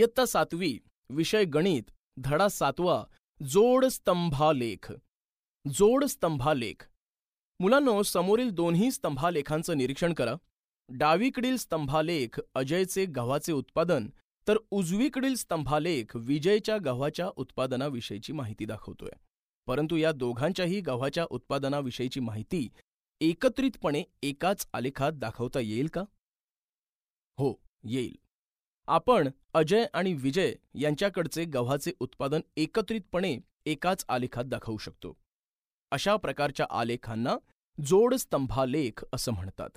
इयत्ता सातवी विषय गणित धडा सातवा जोड स्तंभालेख. जोड स्तंभालेख. मुलांनो समोरील दोन्ही स्तंभालेखांचं निरीक्षण करा. डावीकडील स्तंभालेख अजयचे गव्हाचे उत्पादन तर उजवीकडील स्तंभालेख विजयच्या गव्हाच्या उत्पादनाविषयीची माहिती दाखवतोय. परंतु या दोघांच्याही गव्हाच्या उत्पादनाविषयीची माहिती एकत्रितपणे एकाच आलेखात दाखवता येईल का? हो येईल. आपण अजय आणि विजय यांच्याकडचे गव्हाचे उत्पादन एकत्रितपणे एकाच आलेखात दाखवू शकतो. अशा प्रकारच्या आलेखांना जोडस्तंभालेख असं म्हणतात.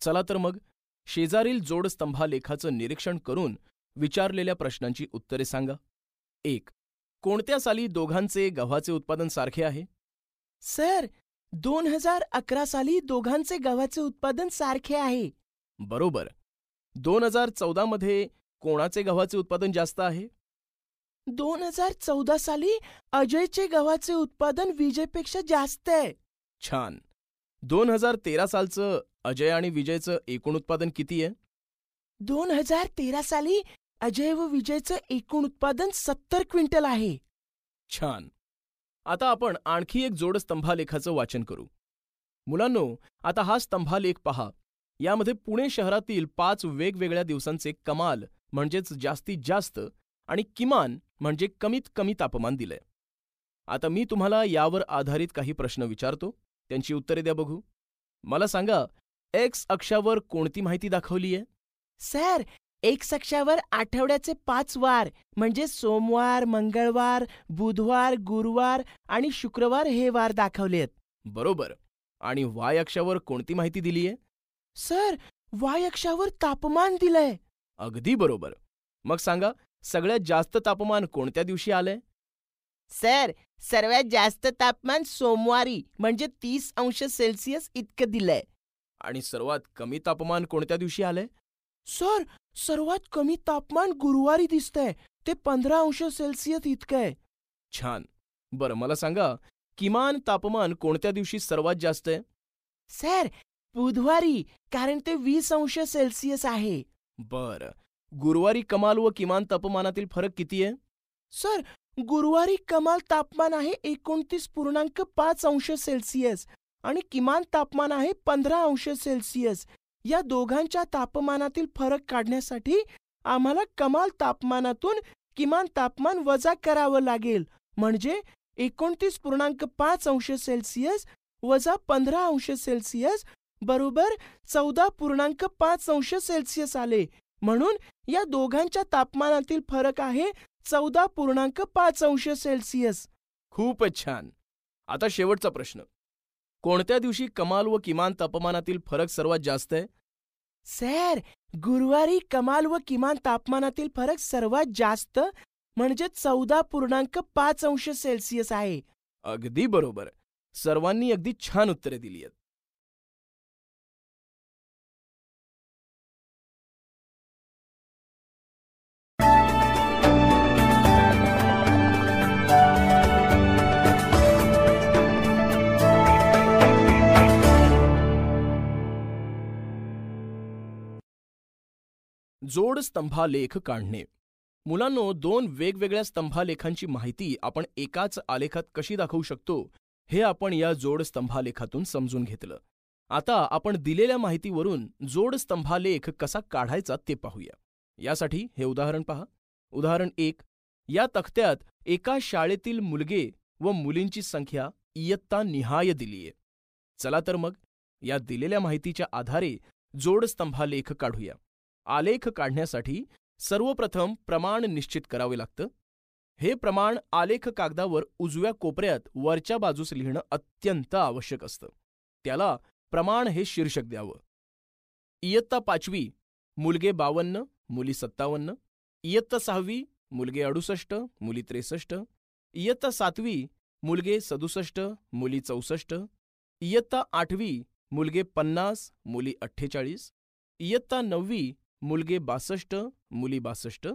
चला तर मग शेजारील जोडस्तंभालेखाचं निरीक्षण करून विचारलेल्या प्रश्नांची उत्तरे सांगा. एक कोणत्या साली दोघांचे गव्हाचे उत्पादन सारखे आहे? सर दोन हजार अकरा साली दोघांचे गव्हाचे उत्पादन सारखे आहे. बरोबर. दोन हजार चौदामध्ये कोणाचे गव्हाचे उत्पादन जास्त आहे? दोन हजार चौदा साली अजयचे गव्हाचे उत्पादन विजयपेक्षा जास्त आहे. छान. दोन हजार तेरा सालचं अजय आणि विजयचं एकूण उत्पादन किती आहे? दोन हजार तेरा साली अजय व विजयचं एकूण उत्पादन सत्तर क्विंटल आहे. छान. आता आपण आणखी एक जोड स्तंभालेखाचं वाचन करू. मुलांनो आता हा स्तंभालेख पहा. यामध्ये पुणे शहरातील पाच वेगवेगळ्या दिवसांचे कमाल म्हणजेच जास्तीत जास्त आणि किमान म्हणजे कमीत कमी तापमान दिलंय. आता मी तुम्हाला यावर आधारित काही प्रश्न विचारतो. त्यांची उत्तरे द्या बघू. मला सांगा एक्स अक्षावर कोणती माहिती दाखवलीय? सर एक अक्षावर आठवड्याचे पाच वार म्हणजे सोमवार मंगळवार बुधवार गुरुवार आणि शुक्रवार हे वार दाखवलेत. बरोबर. आणि वाय अक्षावर कोणती माहिती दिलीय? सर वाय अक्षावर तापमान दिलंय. अगदी बरोबर. मग सांगा सगळ्यात जास्त तापमान कोणत्या दिवशी आलंय? सर सर्वात जास्त तापमान सोमवारी म्हणजे तीस अंश सेल्सिअस इतकं दिलंय. आणि सर्वात कमी तापमान कोणत्या दिवशी आलंय? सर सर्वात कमी तापमान गुरुवारी दिसतंय. ते पंधरा अंश सेल्सिअस इतकं आहे. छान. बरं मला सांगा किमान तापमान कोणत्या दिवशी सर्वात जास्त आहे? सर बुधवारी कारण ते वीस अंश सेल्सिअस आहे. बरं. गुरुवारी कमाल व किमान तापमानातील फरक किती आहे? सर गुरुवारी कमाल तापमान आहे एकोणतीस पूर्णांक पाच अंश सेल्सिअस आणि किमान तापमान आहे पंधरा अंश सेल्सिअस. या दोघांच्या तापमानातील फरक काढण्यासाठी आम्हाला कमाल तापमानातून किमान तापमान वजा करावं लागेल. म्हणजे एकोणतीस पूर्णांक पाच अंश सेल्सिअस वजा पंधरा अंश सेल्सिअस बरोबर चौदा पूर्णांक पाच अंश सेल्सिअस आले. म्हणून या दोघांच्या तापमानातील फरक आहे चौदा पूर्णांक पाच अंश सेल्सिअस. खूपच छान. आता शेवटचा प्रश्न. कोणत्या दिवशी कमाल व किमान तापमानातील फरक सर्वात जास्त आहे? सर गुरुवारी कमाल व किमान तापमानातील फरक सर्वात जास्त म्हणजे चौदा पूर्णांक पाच अंश सेल्सिअस आहे. अगदी बरोबर. सर्वांनी अगदी छान उत्तरे दिली आहेत. जोड स्तंभालेख काढणे. मुलांनो दोन वेगवेगळ्या स्तंभालेखांची माहिती आपण एकाच आलेखात कशी दाखवू शकतो हे आपण या जोड स्तंभालेखातून समजून घेतलं. आता आपण दिलेल्या माहितीवरून जोड स्तंभालेख कसा काढायचा ते पाहूया. यासाठी हे उदाहरण पहा. उदाहरण एक या तक्त्यात एका शाळेतील मुलगे व मुलींची संख्या इयत्ता निहाय दिलीये. चला तर मग या दिलेल्या माहितीच्या आधारे जोड स्तंभालेख काढूया. आलेख काढण्यासाठी सर्वप्रथम प्रमाण निश्चित करावे लागतं. हे प्रमाण आलेख कागदावर उजव्या कोपऱ्यात वरच्या बाजूस लिहिणं अत्यंत आवश्यक असतं. त्याला प्रमाण हे शीर्षक द्यावं. इयत्ता पाचवी मुलगे बावन्न मुली सत्तावन्न. इयत्ता सहावी मुलगे अडुसष्ट मुली त्रेसष्ट. इयत्ता सातवी मुलगे सदुसष्ट मुली चौसष्ट. इयत्ता आठवी मुलगे पन्नास मुली अठ्ठेचाळीस. इयत्ता नववी मुलगे बासष्ट मुली बासष्ट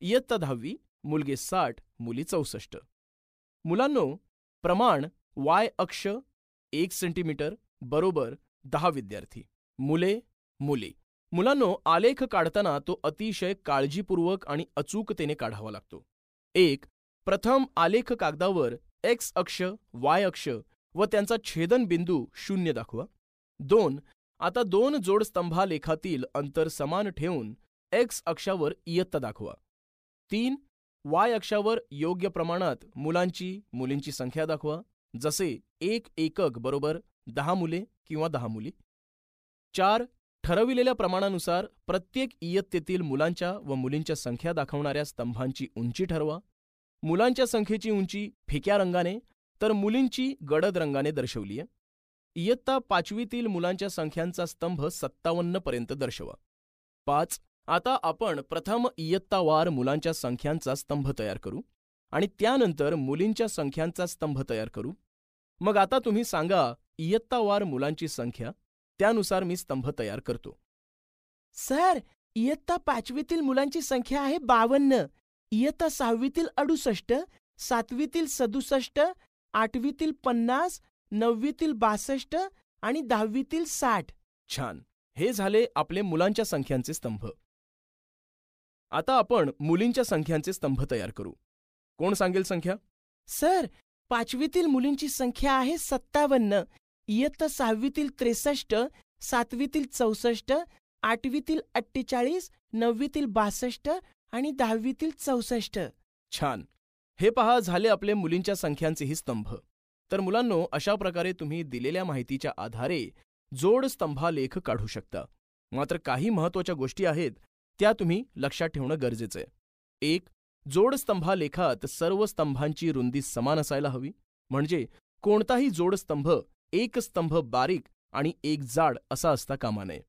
इयत्ता दहावी मुलगे साठ मुली चौसष्ट. मुलांनो प्रमाण वाय अक्ष एक सेंटीमीटर बरोबर दहा विद्यार्थी. मुले मुली. मुलांनो आलेख काढताना तो अतिशय काळजीपूर्वक आणि अचूकतेने काढावा लागतो. एक प्रथम आलेख कागदावर एक्स अक्ष वाय अक्ष व त्यांचा छेदनबिंदू शून्य दाखवा. दोन आता दोन जोडस्तंभालेखातील अंतर समान ठेवून एक्स अक्षावर इयत्ता दाखवा. तीन वाय अक्षावर योग्य प्रमाणात मुलांची मुलींची संख्या दाखवा. जसे एक एकक बरोबर दहा मुले किंवा दहा मुली. चार ठरविलेल्या प्रमाणानुसार प्रत्येक इयत्तेतील मुलांच्या व मुलींच्या संख्या दाखवणाऱ्या स्तंभांची उंची ठरवा. मुलांच्या संख्येची उंची फिक्या रंगाने तर मुलींची गडद रंगाने दर्शवली आहे इयत्ता पाचवीतील मुलांच्या संख्यांचा स्तंभ सत्तावन्न पर्यंत दर्शवा. पाच आता आपण प्रथम इयत्तावार मुलांच्या संख्यांचा स्तंभ तयार करू आणि त्यानंतर मुलींच्या संख्यांचा स्तंभ तयार करू. मग आता तुम्ही सांगा इयत्तावार मुलांची संख्या त्यानुसार मी स्तंभ तयार करतो. सर इयत्ता पाचवीतील मुलांची संख्या आहे बावन्न. इयत्ता सहावीतील अडुसष्ट सातवीतील सदुसष्ट आठवीतील पन्नास नववीतील बासष्ट आणि दहावीतील साठ. छान. हे झाले आपले मुलांच्या संख्यांचे स्तंभ. आता आपण मुलींच्या संख्यांचे स्तंभ तयार करू. कोण सांगेल संख्या? सर पाचवीतील मुलींची संख्या आहे सत्तावन्न. इयत्ता सहावीतील त्रेसष्ट सातवीतील चौसष्ट आठवीतील अठ्ठेचाळीस नववीतील बासष्ट आणि दहावीतील चौसष्ट. छान. हे पहा झाले आपले मुलींच्या संख्यांचेही स्तंभ. तर मुलांनो अशा प्रकारे तुम्ही दिलेल्या माहितीच्या आधारे जोडस्तंभालेख काढू शकता. मात्र काही महत्त्वाच्या गोष्टी आहेत त्या तुम्ही लक्षात ठेवणं गरजेचं आहे. एक जोडस्तंभालेखात सर्व स्तंभांची रुंदी समान असायला हवी. म्हणजे कोणताही जोडस्तंभ एक स्तंभ बारीक आणि एक जाड असा असता कामा नये.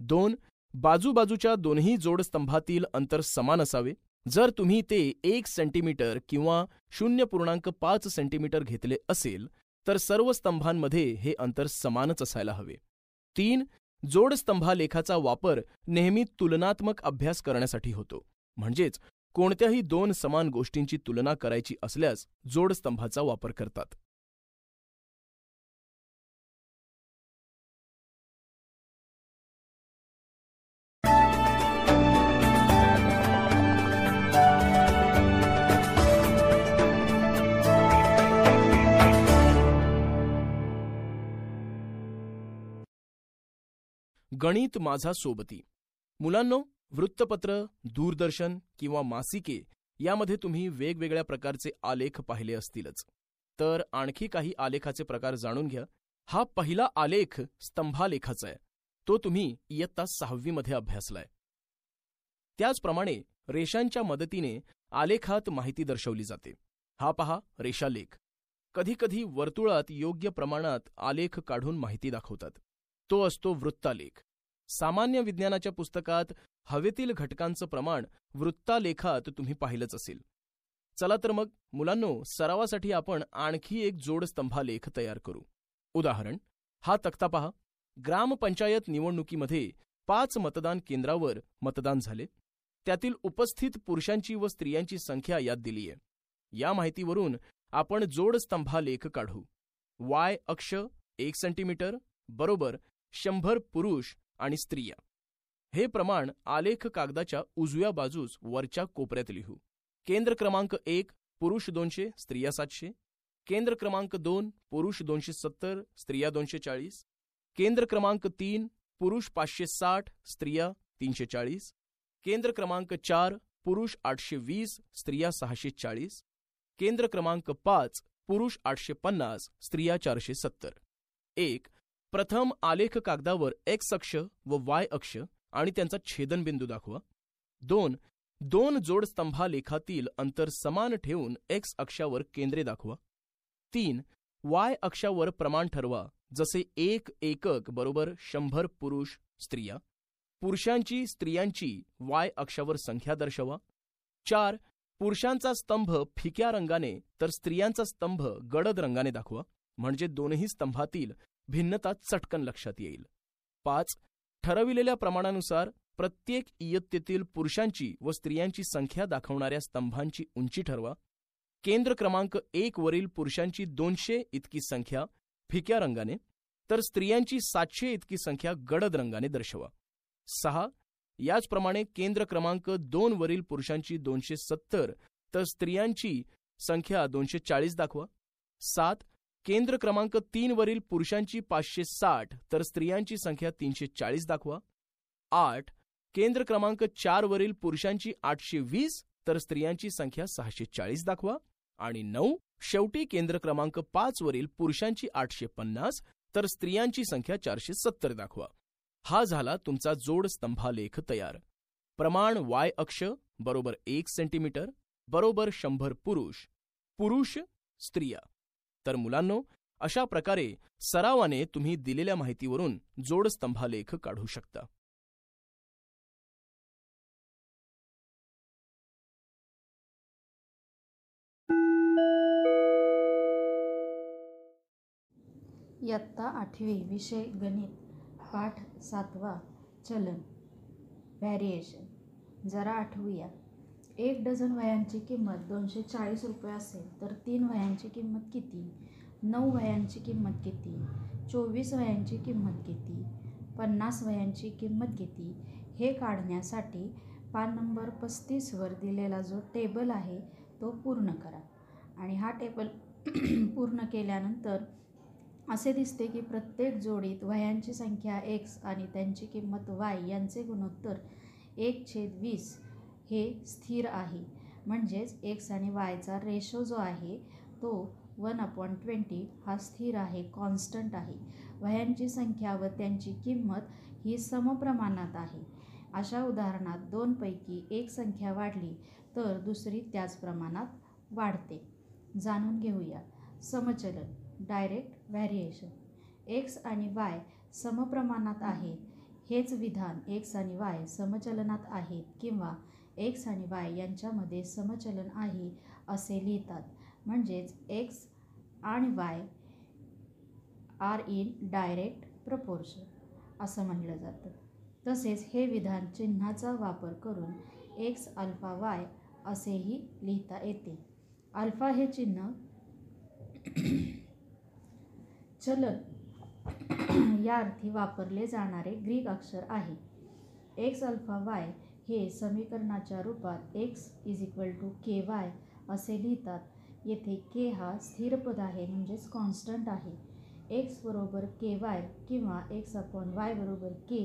दोन बाजूबाजूच्या दोन्ही जोडस्तंभातील अंतर समान असावे. जर तुम्ही ते एक सेंटीमीटर किंवा शून्य पूर्णांक पाच सेंटीमीटर घेतले असेल तर सर्व स्तंभांमध्ये हे अंतर समानच असायला हवे. तीन जोडस्तंभालेखाचा वापर नेहमी तुलनात्मक अभ्यास करण्यासाठी होतो. म्हणजेच कोणत्याही दोन समान गोष्टींची तुलना करायची असल्यास जोडस्तंभाचा वापर करतात. गणित माझा सोबती. मुलांनो वृत्तपत्र दूरदर्शन किंवा मासिके यामध्ये तुम्ही वेगवेगळ्या प्रकारचे आलेख पाहिले असतीलच. तर आणखी काही आलेखाचे प्रकार जाणून घ्या. हा पहिला आलेख स्तंभालेखाचा आहे. तो तुम्ही इयत्ता सहावीमध्ये अभ्यासलाय. त्याचप्रमाणे रेषांच्या मदतीने आलेखात माहिती दर्शवली जाते. हा पहा रेषालेख. कधीकधी वर्तुळात योग्य प्रमाणात आलेख काढून माहिती दाखवतात. तो असतो वृत्तालेख. सामान्य विज्ञानाच्या पुस्तकात हवेतील घटकांचं प्रमाण वृत्तालेखात तुम्ही पाहिलंच असेल. चला तर मग मुलांनो सरावासाठी आपण आणखी एक जोडस्तंभालेख तयार करू. उदाहरण हा तक्ता पहा. ग्रामपंचायत निवडणुकीमध्ये पाच मतदान केंद्रावर मतदान झाले. त्यातील उपस्थित पुरुषांची व स्त्रियांची संख्या यात दिलीय या माहितीवरून आपण जोडस्तंभालेख काढू. वाय अक्ष एक सेंटीमीटर बरोबर शंभर पुरुष आणि स्त्रिया. हे प्रमाण आलेख कागदाच्या उजव्या बाजूस वरच्या कोपऱ्यात लिहू. केंद्र क्रमांक एक पुरुष दोनशे स्त्रिया सातशे. केंद्र क्रमांक दोन पुरुष दोनशे सत्तर स्त्रिया दोनशे चाळीस. केंद्र क्रमांक तीन पुरुष पाचशे साठ स्त्रिया तीनशे चाळीस. केंद्र क्रमांक चार पुरुष आठशे वीस स्त्रिया सहाशे चाळीस. केंद्र क्रमांक पाच पुरुष आठशे पन्नास स्त्रिया चारशे सत्तर. एक प्रथम आलेख कागदावर एक्स अक्ष व वाय अक्ष आणि त्यांचा छेदनबिंदू दाखवा. दोन दोन जोड स्तंभालेखातील अंतर समान ठेवून एक्स अक्षावर केंद्रे दाखवा. तीन वाय अक्षावर प्रमाण ठरवा जसे एक एकक बरोबर शंभर पुरुष स्त्रिया. पुरुषांची स्त्रियांची वाय अक्षावर संख्या दर्शवा. चार पुरुषांचा स्तंभ फिक्या रंगाने तर स्त्रियांचा स्तंभ गडद रंगाने दाखवा. म्हणजे दोनही स्तंभातील भिन्नता चटकन लक्षात येईल. पाच ठरविलेल्या प्रमाणानुसार प्रत्येक इयत्तेतील पुरुषांची व स्त्रियांची संख्या दाखवणाऱ्या स्तंभांची उंची ठरवा. केंद्र क्रमांक एक वरील पुरुषांची दोनशे इतकी संख्या फिक्या रंगाने तर स्त्रियांची सातशे इतकी संख्या गडद रंगाने दर्शवा. सहा याचप्रमाणे केंद्र क्रमांक दोन वरील पुरुषांची दोनशे सत्तर तर स्त्रियांची संख्या दोनशे चाळीस दाखवा. सात केंद्र क्रमांक तीन वरील पुरुषांची पाचशे साठ तर स्त्रियांची संख्या तीनशे चाळीस दाखवा. आठ केंद्र क्रमांक चार वरील पुरुषांची आठशे वीस तर स्त्रियांची संख्या सहाशे चाळीस दाखवा. आणि नऊ शेवटी केंद्र क्रमांक पाच वरील पुरुषांची आठशे पन्नास तर स्त्रियांची संख्या चारशे सत्तर दाखवा. हा झाला तुमचा जोड स्तंभालेख तयार. प्रमाण वाय अक्ष बरोबर एक सेंटीमीटर बरोबर शंभर पुरुष. पुरुष स्त्रिया. तर मुलांनो अशा प्रकारे सरावाने तुम्ही दिलेल्या माहितीवरून जोडस्तंभालेख काढू शकता. इयत्ता आठवी विषय गणित पाठ सातवा चलन व्हॅरिएशन जरा आठवूया. एक डझन वह्यांची किंमत दोनशे चाळीस रुपये असेल तर तीन वह्यांची किंमत किती? नऊ वह्यांची किंमत किती? चोवीस वह्यांची किंमत किती? पन्नास वह्यांची किंमत किती? हे काढण्यासाठी पान नंबर पस्तीसवर दिलेला जो टेबल आहे तो पूर्ण करा. आणि हा टेबल पूर्ण केल्यानंतर असे दिसते की प्रत्येक जोडीत वह्यांची संख्या एक्स आणि त्यांची किंमत वाय यांचे गुणोत्तर एक छेद वीस हे स्थिर आहे. म्हणजेच एक्स आणि वायचा रेशो जो आहे तो वन अपॉन ट्वेंटी हा स्थिर आहे कॉन्स्टंट आहे. वह्यांची संख्या व त्यांची किंमत ही समप्रमाणात आहे. अशा उदाहरणात दोनपैकी एक संख्या वाढली तर दुसरी त्याच प्रमाणात वाढते. जाणून घेऊया. समचलन डायरेक्ट व्हॅरिएशन एक्स आणि वाय समप्रमाणात आहेत. हेच विधान एक्स आणि वाय समचलनात आहेत किंवा एक्स आणि वाय यांच्यामध्ये समचलन आहे असे लिहितात. म्हणजेच एक्स आणि Y are in direct proportion असं म्हटलं जातं. तसेच हे विधान चिन्हाचा वापर करून एक्स अल्फा वाय असेही लिहिता येते. अल्फा हे चिन्ह चलन या अर्थी वापरले जाणारे ग्रीक अक्षर आहे. एक्स अल्फा वाय हे समीकरणाच्या रूपात X is equal to K Y असे लिहितात. येथे के हा स्थिर पद आहे म्हणजेच कॉन्स्टंट आहे. एक्स बरोबर के वाय किंवा एक्स अपॉन वाय बरोबर के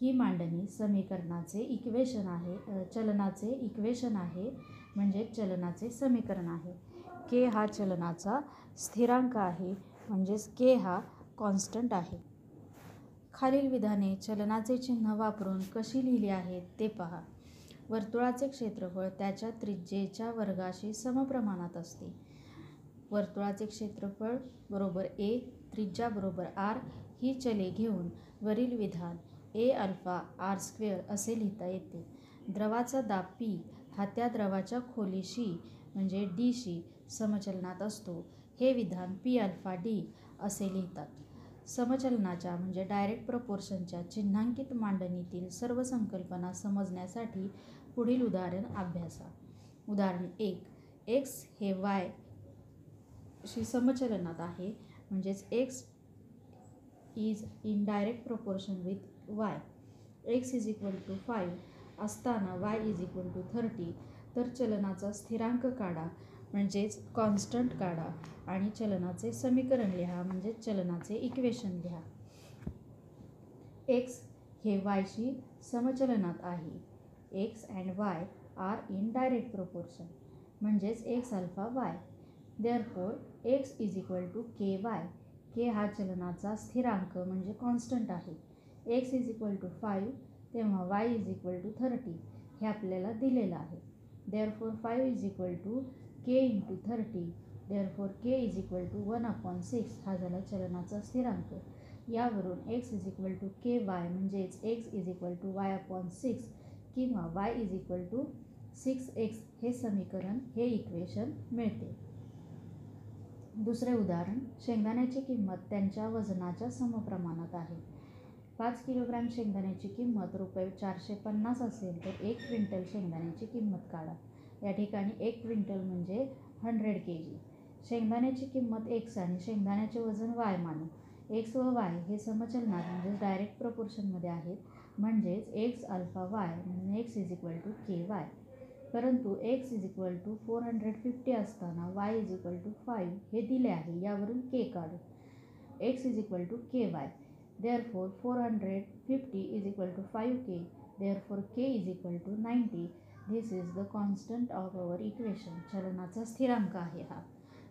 ही मांडणी समीकरणाचे इक्वेशन आहे चलनाचे इक्वेशन आहे म्हणजे चलनाचे समीकरण आहे. के हा चलनाचा स्थिरांक आहे म्हणजेच के हा कॉन्स्टंट आहे. खालील विधाने चलनाचे चिन्ह वापरून कशी लिहिली आहेत ते पहा. वर्तुळाचे क्षेत्रफळ त्याच्या त्रिज्येच्या वर्गाशी समप्रमाणात असते. वर्तुळाचे क्षेत्रफळ बरोबर ए त्रिज्या बरोबर आर ही चले घेऊन वरील विधान ए अल्फा आर स्क्वेअर असे लिहिता येते. द्रवाचा दाब पी हा त्या द्रवाच्या खोलीशी म्हणजे डीशी समचलनात असतो. हे विधान पी अल्फा डी असे लिहितात. समचलनाच्या म्हणजे डायरेक्ट प्रपोर्शनच्या चिन्हांकित मांडणीतील सर्व संकल्पना समजण्यासाठी पुढील उदाहरण अभ्यासा. उदाहरण एक एक्स हे वाय शी समचलनात आहे म्हणजेच X is in direct proportion with Y X is equal to five असताना Y is equal to thirty तर चलनाचा स्थिरांक काढा. म्हणजेच कॉन्स्टंट काढा आणि चलनाचे समीकरण लिहा म्हणजेच चलनाचे इक्वेशन लिहा. एक्स हे वायशी समचलनात आहे. X and Y are in direct proportion म्हणजेच X alpha Y therefore X is equal to K Y K हा चलनाचा स्थिरांक म्हणजे कॉन्स्टंट आहे. X is equal to five तेव्हा Y is equal to thirty हे आपल्याला दिलेलं आहे. Therefore five is equal to K into thirty therefore K is equal to one upon six हा झाला चलनाचा स्थिरांक. यावरून X is equal to K Y म्हणजेच X is equal to Y upon six किंवा Y is equal to six X हे समीकरण हे इक्वेशन मिळते. दुसरे उदाहरण शेंगदाण्याची किंमत त्यांच्या वजनाच्या समप्रमाणात आहे. पाच किलोग्रॅम शेंगदाण्याची किंमत रुपये चारशे पन्नास असेल तर एक क्विंटल शेंगदाण्याची किंमत काढा. या ठिकाणी एक क्विंटल म्हणजे हंड्रेड के जी शेंगदाण्याची किंमत एक्स आणि शेंगदाण्याचे वजन वाय मानू. एक्स व वाय हे समचलनात म्हणजेच डायरेक्ट प्रपोर्शनमध्ये आहेत. म्हणजेच एक्स अल्फा वाय म्हणून X is equal to K Y परंतु X is equal to four hundred fifty असताना Y is equal to five हे दिले आहे यावरून के काढू. X is equal to K Y therefore four hundred fifty is equal to five K therefore K is equal to ninety this is the constant of our equation चलनाचा स्थिरांक आहे हा.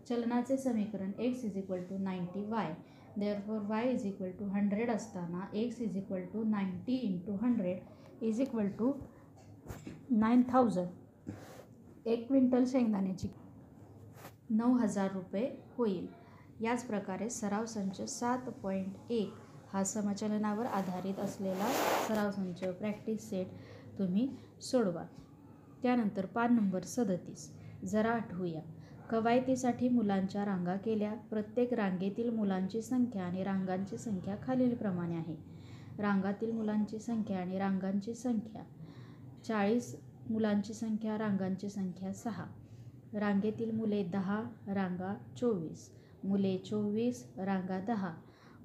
चलनाचे समीकरण X is equal to ninety Y therefore Y is equal to hundred असताना X is equal to ninety into hundred is equal to nine thousand एक quintal शेंगदाण्याची नऊ हजार रुपये होईल. याच प्रकारे सराव संच सात पॉईंट एक हा समचलनावर आधारित असलेला सराव संच प्रॅक्टिस सेट तुम्ही सोडवा. त्यानंतर पान नंबर सदतीस. जरा आठवूया. कवायतीसाठी मुलांच्या रांगा केल्या. प्रत्येक रांगेतील मुलांची संख्या आणि रांगांची संख्या खालीलप्रमाणे आहे. रांगातील मुलांची संख्या आणि रांगांची संख्या. चाळीस मुलांची संख्या रांगांची संख्या सहा. रांगेतील मुले दहा रांगा चोवीस. मुले चोवीस रांगा दहा.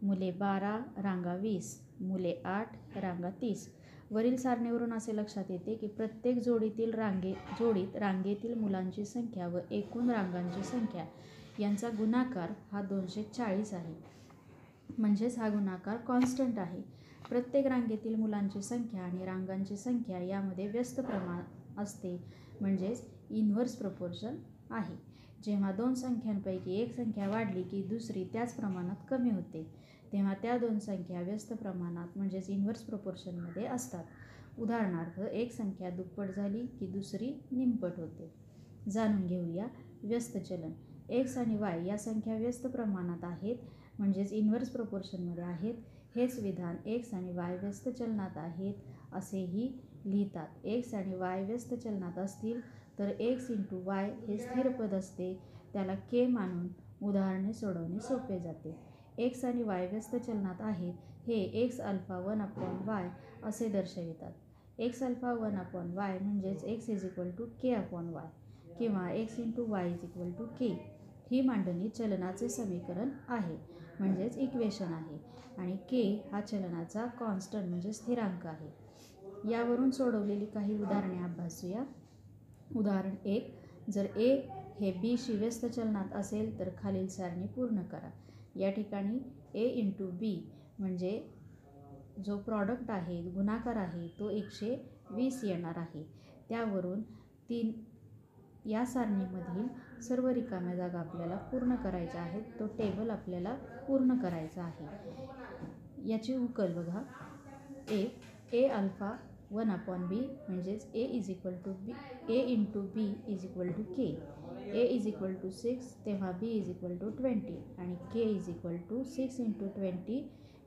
मुले बारा रांगा वीस. मुले आठ रांगा तीस. वरील सारणीवरून असे लक्षात येते की प्रत्येक जोडीतील रांगे जोडीत रांगेतील मुलांची संख्या व एकूण रांगांची संख्या यांचा गुणाकार हा दोनशे चाळीस आहे. म्हणजेच हा गुणाकार कॉन्स्टंट आहे. प्रत्येक रांगेतील मुलांची संख्या आणि रांगांची संख्या यामध्ये व्यस्त प्रमाण असते. म्हणजेच इन्व्हर्स प्रपोर्शन आहे. जेव्हा दोन संख्यांपैकी एक संख्या वाढली की दुसरी त्याच प्रमाणात कमी होते तेव्हा त्या दोन संख्या व्यस्त प्रमाणात म्हणजेच इन्व्हर्स प्रपोर्शनमध्ये असतात. उदाहरणार्थ एक संख्या दुप्पट झाली की दुसरी निमपट होते. जाणून घेऊया व्यस्त चलन. एक्स आणि वाय या संख्या व्यस्त प्रमाणात आहेत म्हणजेच इन्व्हर्स प्रपोर्शनमध्ये आहेत. हेच विधान एक्स आणि वाय व्यस्त चलनात आहेत असेही लिहितात. एक्स आणि वाय व्यस्त चलनात असतील तर एक्स इंटू वाय हे स्थिर पद असते. त्याला के मानून उदाहरणे सोडवणे सोपे जाते. एक्स आणि वाय व्यस्त चलनात आहेत. हे X alpha one upon Y असे दर्शवितात. X alpha one upon Y म्हणजेच X is equal to K upon Y किंवा X into Y is equal to K ही मांडणी चलनाचे समीकरण आहे. म्हणजेच इक्वेशन आहे. आणि के हा चलनाचा कॉन्स्टंट म्हणजे स्थिरांक आहे. यावरून सोडवलेली काही उदाहरणे अभ्यासूया. उदाहरण एक जर ए हे बी व्यस्त चलनात असेल तर खालील सारणी पूर्ण करा. या ठिकाणी ए इंटू बी म्हणजे जो प्रॉडक्ट आहे गुणाकार आहे तो एकशे वीस येणार आहे. त्यावरून तीन या सारणीमधील सर्व रिकाम्या जागा आपल्याला पूर्ण करायच्या आहेत. तो टेबल आपल्याला पूर्ण करायचा आहे. याची उकल बघा. A A alpha one upon B म्हणजेच A is equal to B A into B is equal to K. A is equal to six तेव्हा B is equal to twenty. आणि K is equal to six into twenty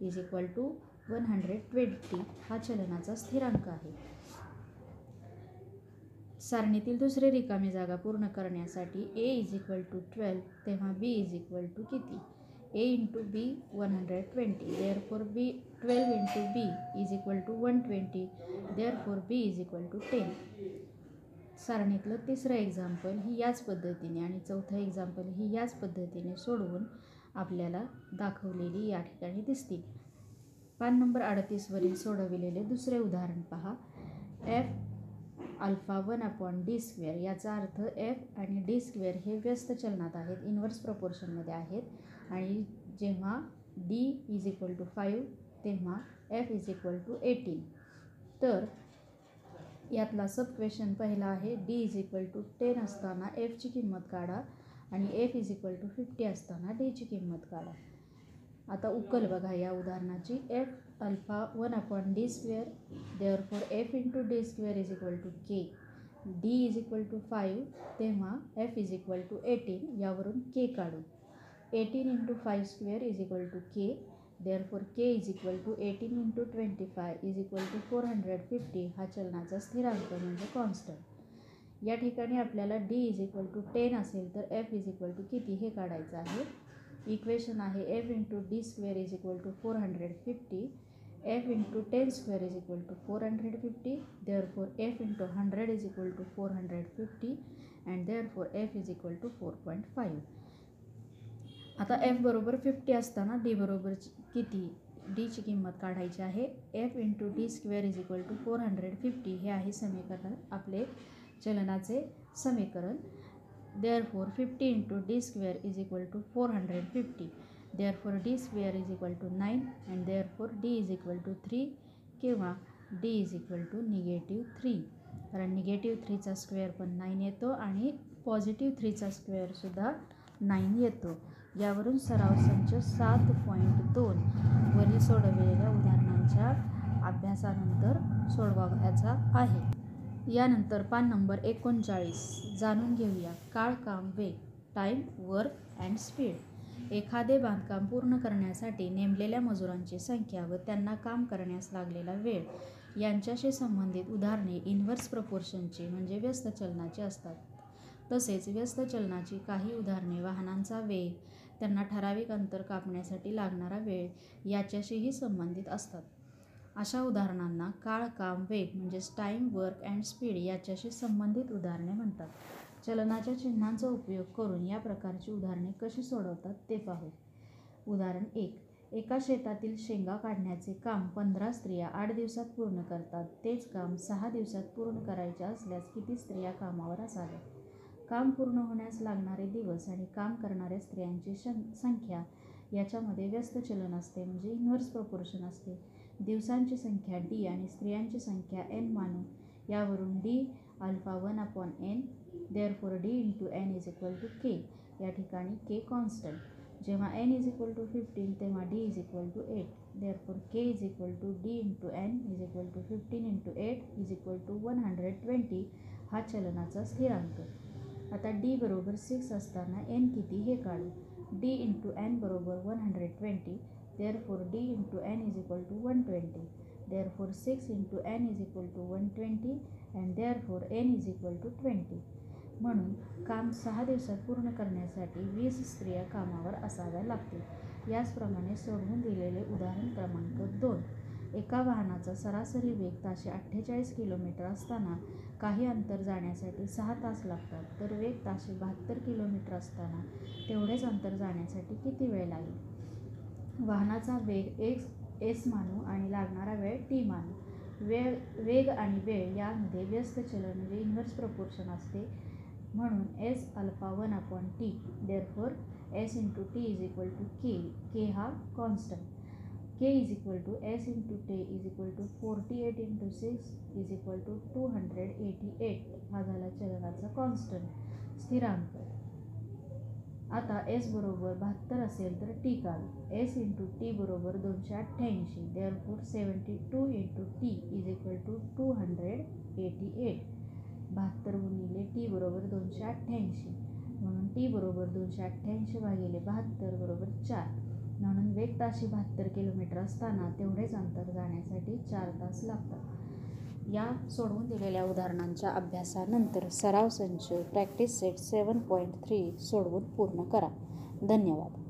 is equal to one hundred twenty. हा चलनाचा स्थिरांक आहे. सारणीतील दुसरी रिकामी जागा पूर्ण करण्यासाठी A is equal to twelve तेव्हा बी इज इक्वल टू किती? A into B one hundred twenty therefore B twelve into B is equal to one twenty therefore B is equal to ten सारणीतलं तिसरं एक्झाम्पल ही याच पद्धतीने आणि चौथं example ही याच पद्धतीने सोडवून आपल्याला दाखवलेली या ठिकाणी दिसतील. पान नंबर अडतीसवरील सोडविलेले दुसरे उदाहरण पहा. F alpha one upon D square याचा अर्थ एफ आणि डी स्क्वेअर हे व्यस्त चलनात आहेत इन्व्हर्स प्रपोर्शनमध्ये आहेत. आणि जेव्हा D is equal to five तेव्हा F is equal to eighteen तर यातला सब क्वेश्चन पहिला आहे D is equal to ten असताना एफची किंमत काढा आणि F is equal to fifty असताना डीची किंमत काढा. आता उकल बघा या उदाहरणाची. F alpha one upon D square therefore F into D square is equal to K D is equal to five तेव्हा F is equal to eighteen यावरून के काढू. Eighteen into five square is equal to K therefore K is equal to eighteen into twenty five is equal to four hundred fifty हा चलनाचा स्थिरांक म्हणजे constant या ठिकाणी आपल्याला D is equal to ten असेल तर एफ इज इक्वल टू किती हे काढायचं आहे? इक्वेशन आहे F into D square is equal to four hundred fifty F into ten square is equal to four hundred fifty therefore F into hundred is equal to four hundred fifty and therefore F is equal to four point five आता F बरोबर fifty असताना D बरोबर किती डीची किंमत काढायची आहे? F into D square is equal to four hundred fifty हे आहे समीकरण आपले चलनाचे समीकरण. Therefore fifty into D square is equal to four hundred fifty therefore D square is equal to nine and therefore D is equal to three किंवा D is equal to negative three कारण negative थ्रीचा square पण nine येतो आणि positive थ्रीचा स्क्वेअरसुद्धा nine येतो. यावरून सराव संच सात पॉईंट दोन. वरील सोडवलेल्या उदाहरणांच्या अभ्यासानंतर सोडवायचा आहे. यानंतर पान नंबर एकोणचाळीस. जाणून घेऊया. काळ काम वेग टाईम वर्क अँड स्पीड एखादे बांधकाम पूर्ण करण्यासाठी नेमलेल्या मजुरांची संख्या व त्यांना काम करण्यास लागलेला वेळ यांच्याशी संबंधित उदाहरणे इन्व्हर्स प्रपोर्शनची म्हणजे व्यस्त चलनाची असतात. तसेच व्यस्त चलनाची काही उदाहरणे वाहनांचा वेग त्यांना ठराविक अंतर कापण्यासाठी लागणारा वेळ याच्याशीही संबंधित असतात. अशा उदाहरणांना काळ काम वेग म्हणजेच टाईम वर्क अँड स्पीड याच्याशी संबंधित उदाहरणे म्हणतात. चलनाच्या चिन्हांचा उपयोग करून या प्रकारची उदाहरणे कशी सोडवतात ते पाहू. उदाहरण एक एका शेतातील शेंगा काढण्याचे काम पंधरा स्त्रिया आठ दिवसात पूर्ण करतात. तेच काम सहा दिवसात पूर्ण करायचे असल्यास किती स्त्रिया कामावर असाव्या? काम पूर्ण होण्यास लागणारे दिवस आणि काम करणाऱ्या स्त्रियांची शन संख्या याच्यामध्ये व्यस्त चलन असते म्हणजे इन्व्हर्स प्रपोर्शन असते. दिवसांची संख्या डी आणि स्त्रियांची संख्या एन मानू. यावरून D alpha one upon N therefore D into N is equal to K या ठिकाणी के कॉन्स्टंट जेव्हा N is equal to fifteen तेव्हा D is equal to eight therefore K is equal to D into N is equal to fifteen into eight is equal to one hundred twenty हा चलनाचा स्थिरांक. आता D बरोबर six असताना N किती हे काढू? डी इंटू एन बरोबर one hundred twenty therefore D n N is equal to one twenty therefore six equal N is equal to one twenty and therefore N is equal to twenty म्हणून काम सहा दिवसात पूर्ण करण्यासाठी वीस स्त्रिया कामावर असाव्या लागतील. याचप्रमाणे सोडवून दिलेले उदाहरण क्रमांक दोन. एका वाहनाचा सरासरी वेग ताशे अठ्ठेचाळीस किलोमीटर असताना काही अंतर जाण्यासाठी सहा तास लागतात. तर वेग ताशे बहात्तर किलोमीटर असताना तेवढेच अंतर जाण्यासाठी किती वेळ लागेल? वाहनाचा वेग एक्स एस मानू आणि लागणारा वेळ टी मानू. वेळ वेग आणि वेळ यामध्ये व्यस्त चलन म्हणजे इन्व्हर्स प्रपोर्शन असते. म्हणून S alpha one upon T therefore S into T is equal to K K हा constant K is equal to S into T is equal to forty eight into six is equal to two hundred eighty eight हा झाला चलनाचा constant स्थिरांक. आता S बरोबर बहात्तर असेल तर टी काढू एस इंटू टी बरोबर दोनशे अठ्ठ्याऐंशी. Therefore seventy two into T is equal to two hundred eighty eight बहात्तर गुणिले टी बरोबर दोनशे अठ्ठ्याऐंशी. म्हणून टी बरोबर दोनशे अठ्ठ्याऐंशी भागिले बहात्तर बरोबर चार. म्हणून वेग ताशी बहात्तर किलोमीटर असताना तेवढेच अंतर जाण्यासाठी चार तास लागतात. या सोडवून दिलेल्या उदाहरणांच्या अभ्यासानंतर सराव संच practice set seven point three सोडवून पूर्ण करा. धन्यवाद.